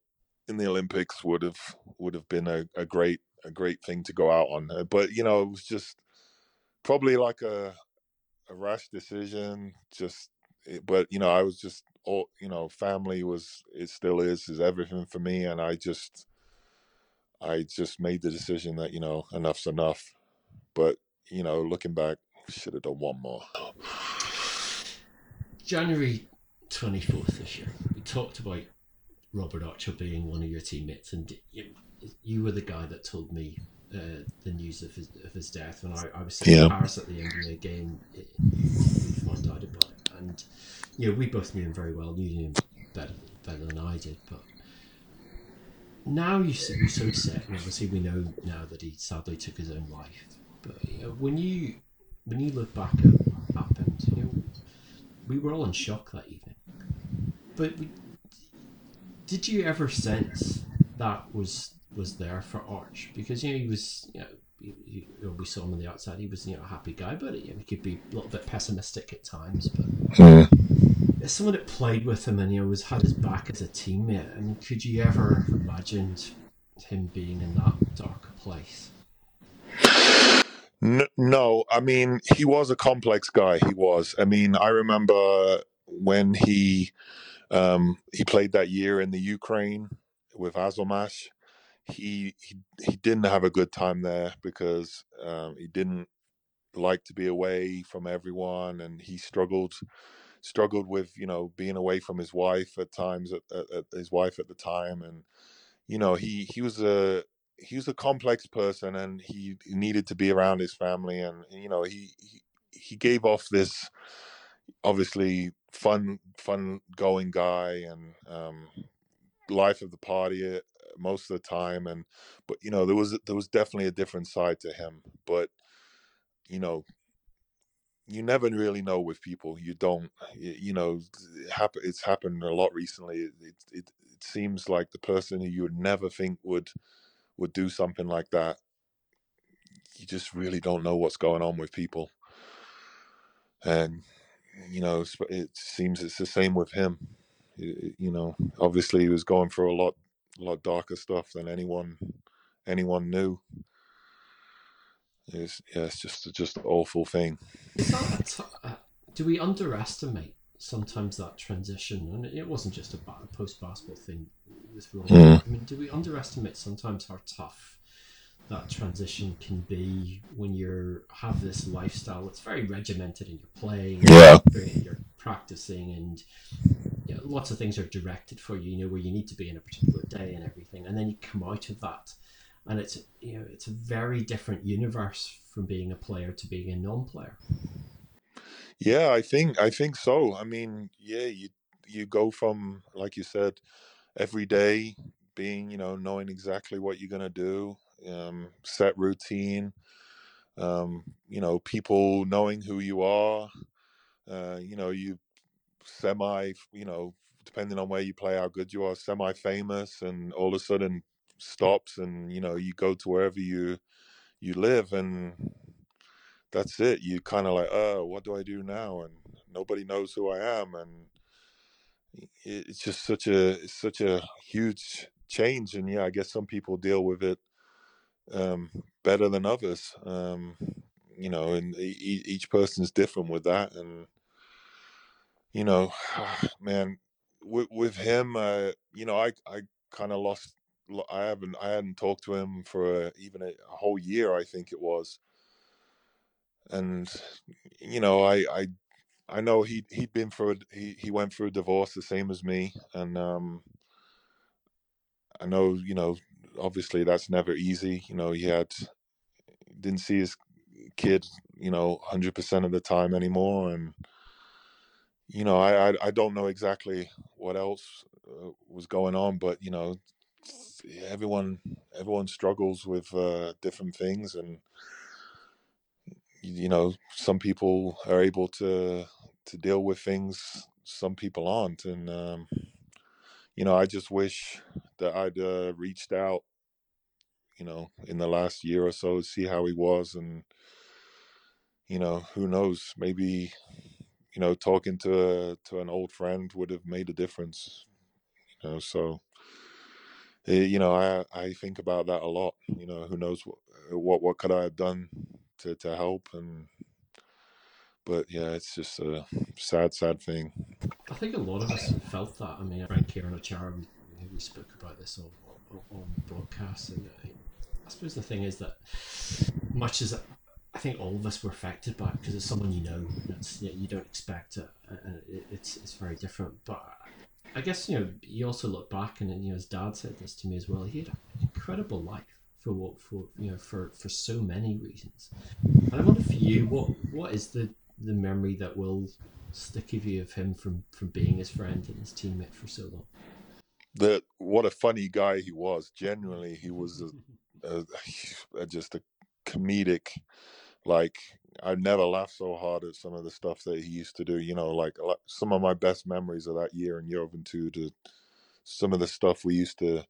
in the Olympics would have would have been a, a great a great thing to go out on. Uh, But you know, it was just probably like a a rash decision. Just, it, but you know, I was just all you know, family was it still is is everything for me, and I just I just made the decision that you know enough's enough. But you know, looking back, should have done one more. January 24th this year, we talked about Robert Archer being one of your teammates, and you, you were the guy that told me uh, the news of his, of his death when I, I was in Yeah. Paris at the NBA game. It, we found out about it, and you know, we both knew him very well, knew him better, better than I did, but. Now you see, you so set, and obviously we know now that he sadly took his own life. But you know, when you when you look back at what happened, you know, we were all in shock that evening. But did you ever sense that was was there for Arch? Because you know he was, you know, he, he, we saw him on the outside. He was you know a happy guy, but you know, he could be a little bit pessimistic at times. But as someone that played with him and you know was had his back as a teammate, I mean, could you ever have imagined him being in that dark place? No, I mean he was a complex guy. He was. I mean, I remember when he um, he played that year in the Ukraine with Azovmash. He he he didn't have a good time there because um, he didn't like to be away from everyone, and he struggled struggled with you know being away from his wife at times at, at, at his wife at the time, and you know he he was a he was a complex person and he, needed to be around his family and you know he, he he gave off this obviously fun fun going guy and um life of the party uh, most of the time and but you know there was there was definitely a different side to him but you know you never really know with people you don't you know it happen, it's happened a lot recently it, it, it, seems like the person who you would never think would would do something like that you just really don't know what's going on with people. And you know it's- it seems it's the same with him Y- y- you know obviously he was going through a lot a lot darker stuff than anyone anyone knew it's yeah it's just just an awful thing Is that a t- uh, do we underestimate sometimes that transition? And it wasn't just a ba- post basketball thing with Ronaldo. Mm. I mean, do we underestimate sometimes how tough that transition can be when you have this lifestyle that's very regimented and you're playing, Yeah. you're, you're practicing, and you know, lots of things are directed for you. You know where you need to be in a particular day and everything, and then you come out of that, and it's you know it's a very different universe from being a player to being a non-player. Yeah, I think I think so. I mean, yeah, you you go from like you said, every day being, you know, knowing exactly what you're gonna do, um, set routine, um, you know, people knowing who you are, uh, you know, you semi, you know, depending on where you play, how good you are, semi-famous, and all of a sudden stops, and you know, you go to wherever you you live, and that's it. You kind of like, oh, what do I do now? And nobody knows who I am, and it's just such a such a huge change. And yeah, I guess some people deal with it um, better than others. Um, you know, and e- each person's different with that. And you know, man, with with him, uh, you know, I I kind of lost. I haven't I hadn't talked to him for a, even a, a whole year. I think it was and you know i i i know he he'd been through a- he he went through a divorce the same as me and um i know you know obviously that's never easy you know he had didn't see his kid you know 100% of the time anymore and you know i i, I don't know exactly what else uh, was going on but you know everyone everyone struggles with uh different things and you know some people are able to to deal with things some people aren't and um you know, I just wish that I'd uh, reached out, you know, in the last year or so to see how he was, and you know, who knows, maybe you know, talking to a, to an old friend would have made a difference. You know, so eh, you know, I I think about that a lot. You know, who knows what what what could I have done to to help and. But yeah, it's just a sad, sad thing. I think a lot of us felt that. I mean, I Frank Kieran Achara, we, we spoke about this on, on, broadcast, and I, suppose the thing is that much as I think all of us were affected by it because it's someone you know, it's, you don't expect it, and it, it's it's very different. But I guess you know you also look back, and you know his dad said this to me as well. He had an incredible life for what for you know for for so many reasons. And I wonder for you, what what is the the memory that will stick with you of him from from being his friend and his teammate for so long? The what a funny guy he was. Genuinely, he was a, a, a just a comedic like I never laughed so hard at some of the stuff that he used to do. You know, like some of my best memories of that year in Juventud, To some of the stuff we used to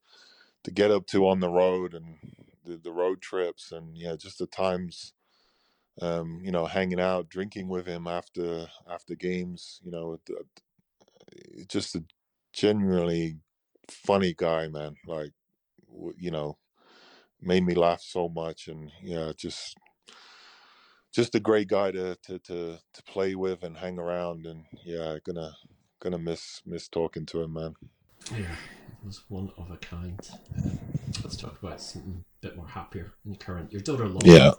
to get up to on the road and the, the road trips and yeah, just the times um, you know, hanging out, drinking with him after after games. You know, just a genuinely funny guy, man. Like, you know, made me laugh so much, and yeah, just just a great guy to to to to play with and hang around. And yeah, gonna gonna miss miss talking to him, man. Yeah, it was one of a kind. Let's talk about something a bit more happier and current. Your daughter Lauren. Yeah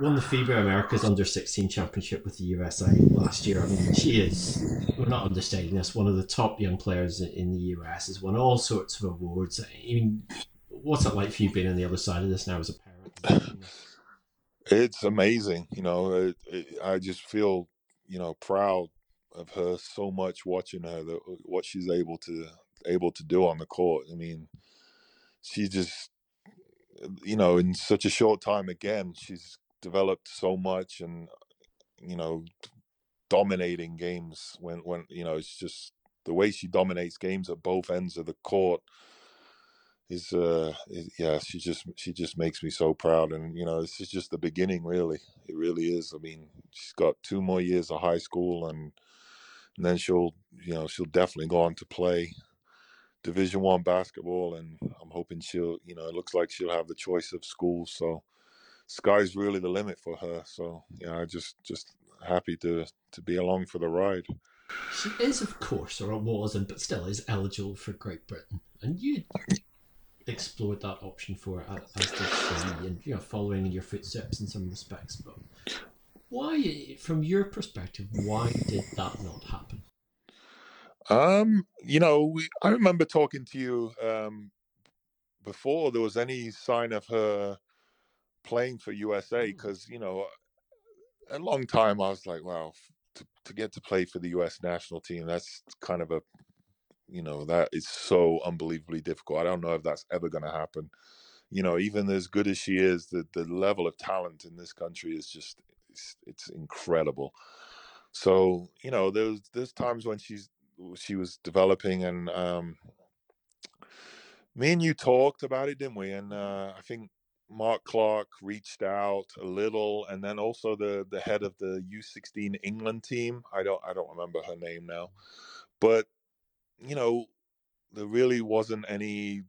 won the FIBA Americas Under 16 Championship with the USA last year. I mean, she is, we're not understating this, one of the top young players in the US, has won all sorts of awards. I mean, what's it like for you being on the other side of this now as a parent? It's amazing. You know, it, it, I just feel, you know, proud of her so much watching her, what she's able to able to do on the court. I mean, she just you know in such a short time again she's developed so much and you know dominating games when when you know it's just the way she dominates games at both ends of the court is uh is, yeah she just she just makes me so proud and you know this is just the beginning really. It really is. I mean she's got two more years of high school and, and then she'll you know she'll definitely go on to play division one basketball and i'm hoping she'll you know it looks like she'll have the choice of schools so sky's really the limit for her. So yeah, I just just happy to to be along for the ride. She is, of course, or wasn't, but still is eligible for Great Britain, and you explored that option for her as did she, and you know, following in your footsteps in some respects. But why, from your perspective, why did that not happen? Um, you know, we, I remember talking to you um, before there was any sign of her playing for USA because mm. you know a long time I was like, wow, to, to get to play for the U.S. national team, that's kind of a you know that is so unbelievably difficult. I don't know if that's ever going to happen. You know, even as good as she is, the the level of talent in this country is just it's, it's incredible. So you know, there's there's times when she's she was developing, and um, me and you talked about it, didn't we? And uh, I think Mark Clark reached out a little, and then also the the head of the U16 England team. I don't I don't remember her name now, but you know, there really wasn't any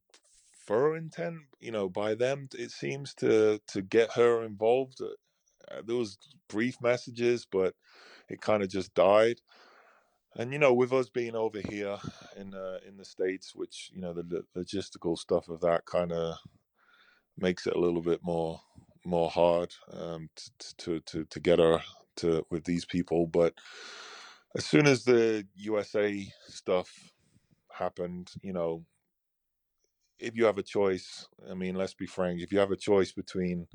further intent, you know, by them. It seems to to get her involved. Uh, uh there was brief messages, but it kind of just died. And you know, with us being over here in uh, in the states, which you know the, the logistical stuff of that kind of makes it a little bit more more hard um, to, to to get her to with these people. But as soon as the USA stuff happened, you know, if you have a choice, I mean, let's be frank, if you have a choice between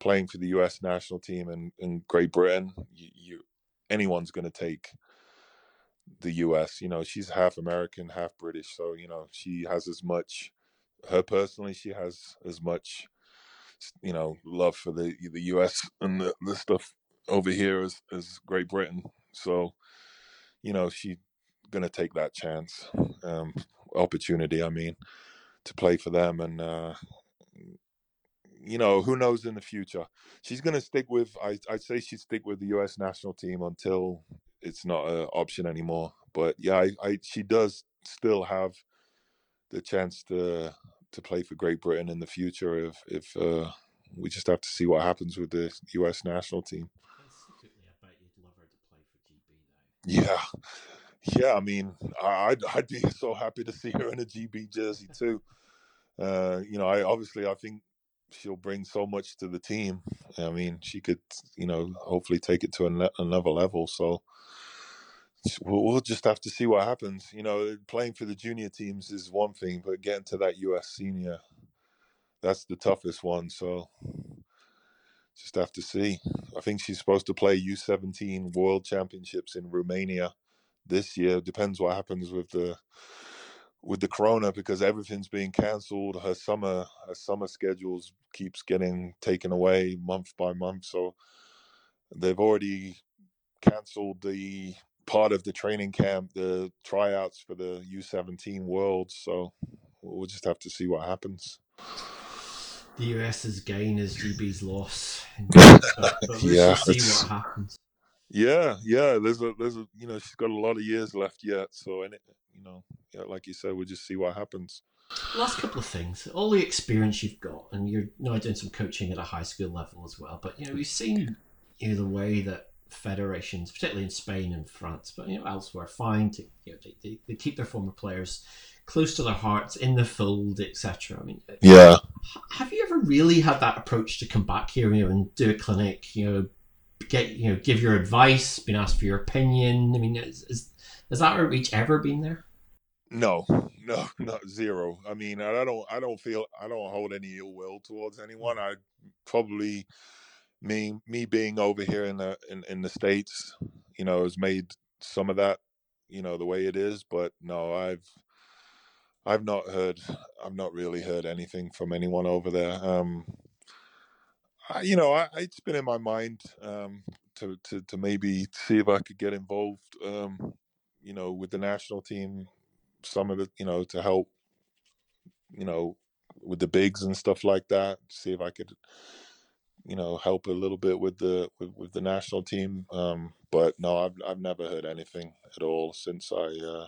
playing for the U.S. national team and, Great Britain, you, you anyone's going to take the U.S. You know, she's half American, half British, so you know she has as much her personally, she has as much, you know, love for the the U.S. and the, the stuff over here as as Great Britain. So, you know, she's gonna take that chance. Um, opportunity. I mean, to play for them, and uh, you know, who knows in the future. She's to stick with. I I'd say she'd stick with the U.S. national team until it's not an option anymore. But yeah, I, I she does still have the chance to to play for Great Britain in the future if if uh, we just have to see what happens with the U.S. national team. Secretly, I bet you'd love her to play for GB though. Yeah, yeah. I mean, I'd I'd be so happy to see her in a GB jersey too. Uh, you know, I obviously I think she'll bring so much to the team. I mean, she could, you know, hopefully take it to an, another level. So we'll, we'll just have to see what happens. You know, playing for the junior teams is one thing, but getting to that US senior, that's the toughest one. So just have to see. I think she's supposed to play U17 World Championships in Romania this year. Depends what happens with the with the corona because everything's being cancelled. Her summer her summer schedules keeps getting taken away month by month. So they've already cancelled the part of the training camp, the tryouts for the U17 Worlds. So we'll just have to see what happens. The US's gain is GB's loss. But, but let's Yeah, see what happens. Yeah, yeah. There's a there's a you know she's got a lot of years left yet. So and it, you know yeah, like you said, we'll just see what happens. Last couple of things. All the experience you've got, and you're now doing some coaching at a high school level as well. But you know, we've seen you know the way that federations, particularly in Spain and France, but you know elsewhere, find to you know they, they, they keep their former players close to their hearts, in the fold, etc. I mean, Yeah. have you ever really had that approach to come back here, you know, and do a clinic, you know, get you know, give your advice, been asked for your opinion? I mean, is, is has that outreach ever been there? No, no, not zero. I mean, I don't, I don't feel, I don't hold any ill will towards anyone. I probably, me, me being over here in the in, in the states, you know, has made some of that, you know, the way it is. But no, I've, I've not heard, I've not really heard anything from anyone over there. Um, I, you know, I, it's been in my mind um, to, to to maybe see if I could get involved, um, you know, with the national team some of the you know to help you know with the bigs and stuff like that see if i could you know help a little bit with the with, with the national team um but no i've i've never heard anything at all since i uh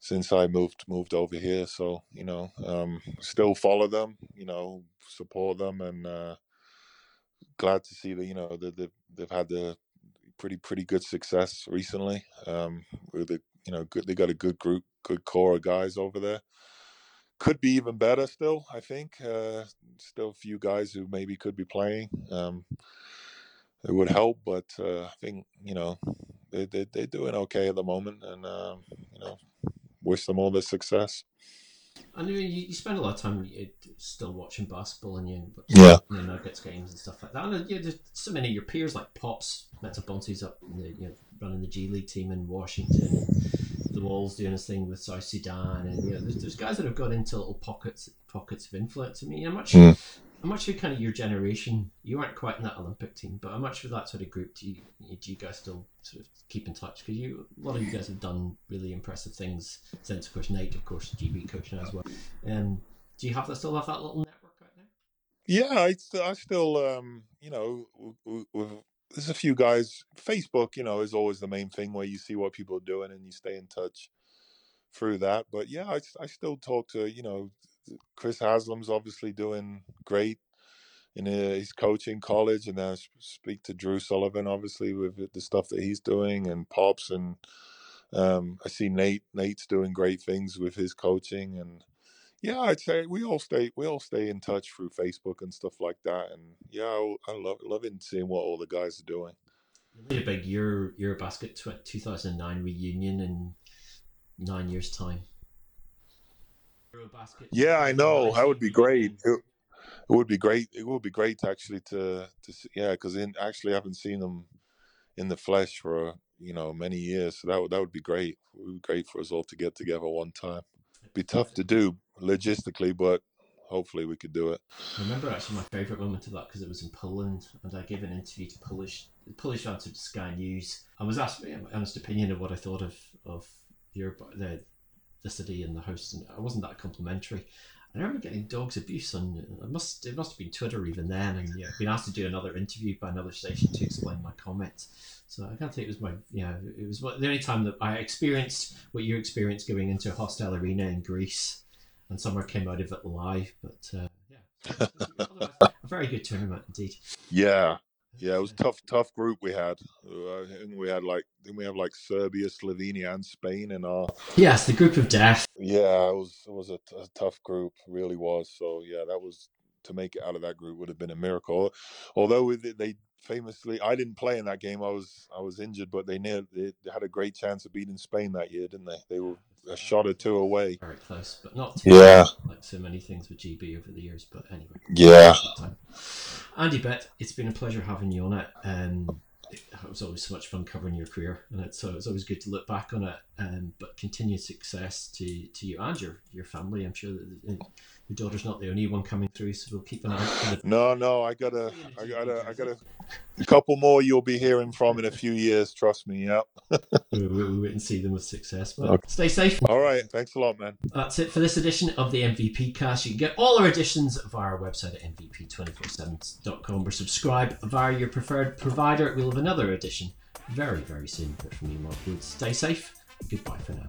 since i moved moved over here so you know um still follow them you know support them and uh glad to see that you know that they've, they've had the pretty pretty good success recently um with the you know good they got a good group good core of guys over there could be even better still i think uh still a few guys who maybe could be playing um it would help but uh i think you know they, they, they're doing okay at the moment and um you know wish them all the success I know you, you spend a lot of time still watching basketball and you Yeah. you know, Nuggets games and stuff like that. And you know, there's so many of your peers like Pops Mensah-Bonsu's up in the, you know, running the G League team in Washington. And the Walls doing his thing with South Sudan, and you know, there's, there's guys that have got into little pockets pockets of influence. I mean, I'm not sure. Mm. I'm not sure kind of your generation. You weren't quite in that Olympic team, but how much of that sort of group do you do you guys still sort of keep in touch? Because you a lot of you guys have done really impressive things since, of course, Nate, of course, GB coach now as well. Um, do you have that still have that little network right now? Yeah, I, I still, um, you know, w- w- with, there's a few guys. Facebook, you know, is always the main thing where you see what people are doing and you stay in touch through that. But yeah, I still talk to, you know, Chris Haslam's obviously doing great in uh, his coaching college, and then I speak to Drew Sullivan, obviously with the stuff that he's doing, and Pops, and um, I see Nate. Nate's doing great things with his coaching, and yeah, I'd say we all stay we all stay in touch through Facebook and stuff like that. And yeah, I, I love loving seeing what all the guys are doing. You made a big Euro Eurobasket tw- 2009 reunion in nine years' time. Eurobasket. Yeah, I know that would be great. It, it would be great. It would be great to actually to to see, yeah, because in actually I haven't seen them in the flesh for you know many years. So that would that would be great. It would be great for us all to get together one time. It'd Be tough to do logistically, but hopefully we could do it. I remember actually my favourite moment of that because it was in Poland and I gave an interview to Polish Polish answer to Sky News. I was asked my honest opinion of what I thought of of your the the city and the house, and I wasn't that complimentary. I remember getting dogs abuse on it must it must have been Twitter even then, and yeah, been asked to do another interview by another station to explain my comments. So I can't think it was my yeah it was the only time that I experienced what you experienced going into a hostile arena in Greece, and someone came out of it alive. But uh, yeah, a very good tournament indeed. Yeah, yeah, it was tough, tough group we had. Uh, and we had like, then we have like Serbia, Slovenia, and Spain in our. Yes, the group of death. Yeah, it was it was a, t- a tough group, really was. So yeah, that was to make it out of that group would have been a miracle. Although they famously, I didn't play in that game. I was I was injured, but they near they had a great chance of beating Spain that year, didn't they? They were a shot or two away. Very close, but not yeah, like so many things with GB over the years. But anyway, yeah. Andy Betts, it's been a pleasure having you on it. Um, it was always so much fun covering your career, and it's, so it's always good to look back on it. Um, but continued success to, to you and your your family. I'm sure that your daughter's not the only one coming through, so we'll keep an eye out. The... No, no, I got a, I got a, I got a, a couple more you'll be hearing from in a few years. Trust me. Yep. we'll, wait and see them with success. But okay. stay safe. All right. Thanks a lot, man. That's it for this edition of the MVP Cast. You can get all our editions via our website at mvp247.com or subscribe via your preferred provider. We'll have another edition very, very soon. But from me, Mark Woods. Stay safe. Goodbye for now.